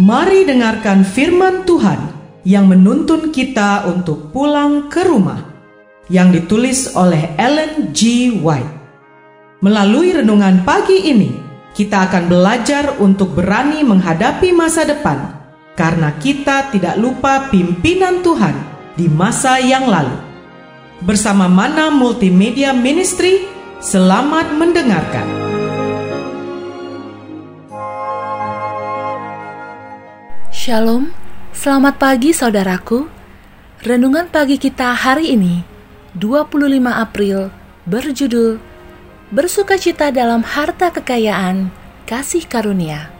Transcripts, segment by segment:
Mari dengarkan firman Tuhan yang menuntun kita untuk pulang ke rumah, yang ditulis oleh Ellen G. White. Melalui renungan pagi ini, kita akan belajar untuk berani menghadapi masa depan, karena kita tidak lupa pimpinan Tuhan di masa yang lalu. Bersama Mana Multimedia Ministry, selamat mendengarkan. Shalom, selamat pagi saudaraku. Renungan pagi kita hari ini, 25 April, berjudul Bersukacita dalam harta kekayaan, kasih karunia.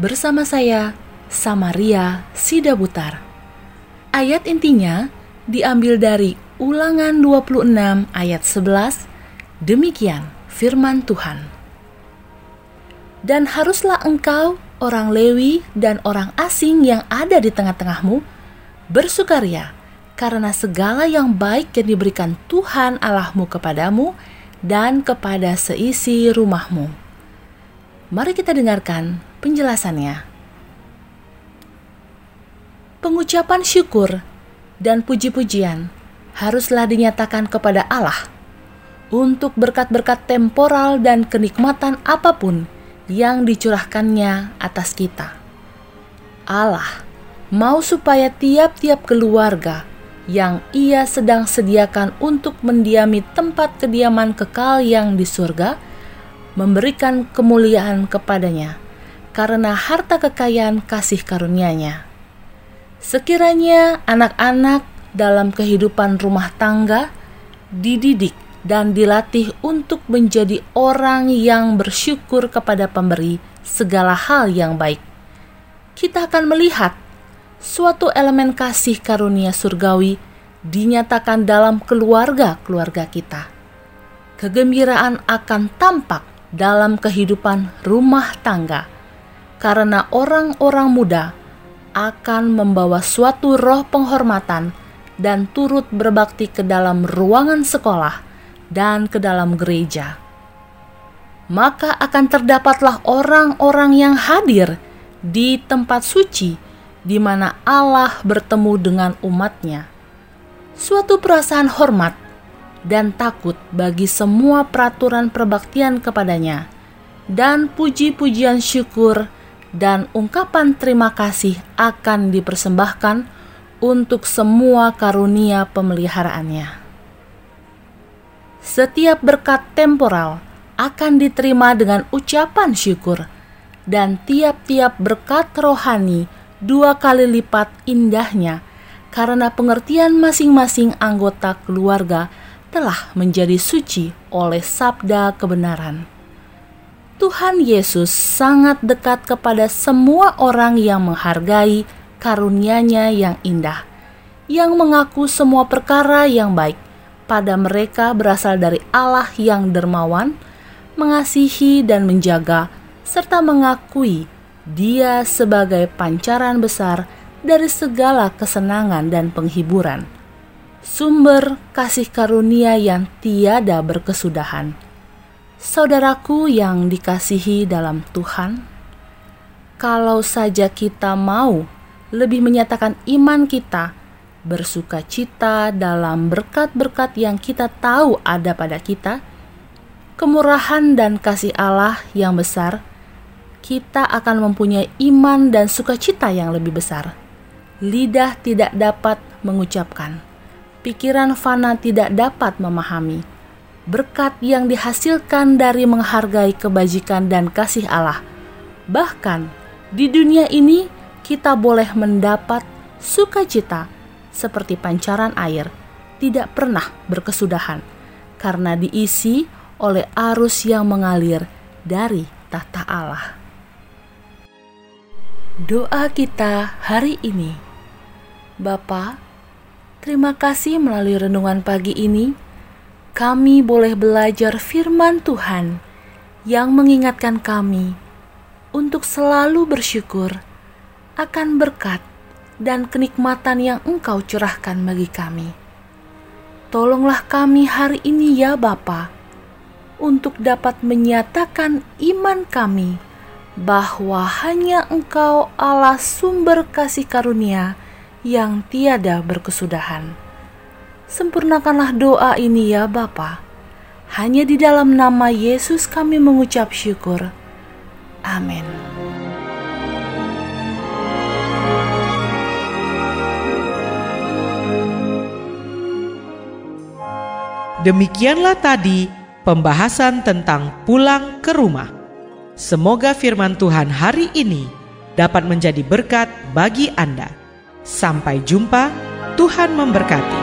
Bersama saya, Samaria Sidabutar. Ayat intinya diambil dari Ulangan 26 ayat 11. Demikian firman Tuhan. Dan haruslah engkau orang Lewi dan orang asing yang ada di tengah-tengahmu bersukaria karena segala yang baik yang diberikan Tuhan Allahmu kepadamu dan kepada seisi rumahmu. Mari kita dengarkan penjelasannya. Pengucapan syukur dan puji-pujian haruslah dinyatakan kepada Allah untuk berkat-berkat temporal dan kenikmatan apa pun yang dicurahkannya atas kita. Allah mau supaya tiap-tiap keluarga yang Ia sedang sediakan untuk mendiami tempat kediaman kekal yang di surga, memberikan kemuliaan kepadanya karena harta kekayaan kasih karunia-Nya. Sekiranya anak-anak dalam kehidupan rumah tangga dididik dan dilatih untuk menjadi orang yang bersyukur kepada pemberi segala hal yang baik. Kita akan melihat suatu elemen kasih karunia surgawi dinyatakan dalam keluarga-keluarga kita. Kegembiraan akan tampak dalam kehidupan rumah tangga karena orang-orang muda akan membawa suatu roh penghormatan dan turut berbakti ke dalam ruangan sekolah dan ke dalam gereja. Maka akan terdapatlah orang-orang yang hadir di tempat suci di mana Allah bertemu dengan umatnya. Suatu perasaan hormat dan takut bagi semua peraturan perbaktian kepadanya, dan puji-pujian syukur dan ungkapan terima kasih akan dipersembahkan untuk semua karunia pemeliharaannya. Setiap berkat temporal akan diterima dengan ucapan syukur, dan tiap-tiap berkat rohani dua kali lipat indahnya karena pengertian masing-masing anggota keluarga telah menjadi suci oleh sabda kebenaran. Tuhan Yesus sangat dekat kepada semua orang yang menghargai karunia-Nya yang indah, yang mengaku semua perkara yang baik pada mereka berasal dari Allah yang dermawan, mengasihi dan menjaga, serta mengakui Dia sebagai pancaran besar dari segala kesenangan dan penghiburan, sumber kasih karunia yang tiada berkesudahan. Saudaraku yang dikasihi dalam Tuhan, kalau saja kita mau lebih menyatakan iman kita bersuka cita dalam berkat-berkat yang kita tahu ada pada kita, kemurahan dan kasih Allah yang besar, kita akan mempunyai iman dan sukacita yang lebih besar. Lidah tidak dapat mengucapkan, pikiran fana tidak dapat memahami. Berkat yang dihasilkan dari menghargai kebajikan dan kasih Allah, bahkan di dunia ini kita boleh mendapat sukacita seperti pancaran air, tidak pernah berkesudahan karena diisi oleh arus yang mengalir dari tahta Allah. Doa kita hari ini, Bapa, terima kasih melalui renungan pagi ini, kami boleh belajar firman Tuhan yang mengingatkan kami untuk selalu bersyukur akan berkat dan kenikmatan yang Engkau curahkan bagi kami. Tolonglah kami hari ini ya Bapa, untuk dapat menyatakan iman kami bahwa hanya Engkau Allah sumber kasih karunia yang tiada berkesudahan. Sempurnakanlah doa ini ya Bapa. Hanya di dalam nama Yesus kami mengucap syukur. Amin. Demikianlah tadi pembahasan tentang pulang ke rumah. Semoga firman Tuhan hari ini dapat menjadi berkat bagi Anda. Sampai jumpa, Tuhan memberkati.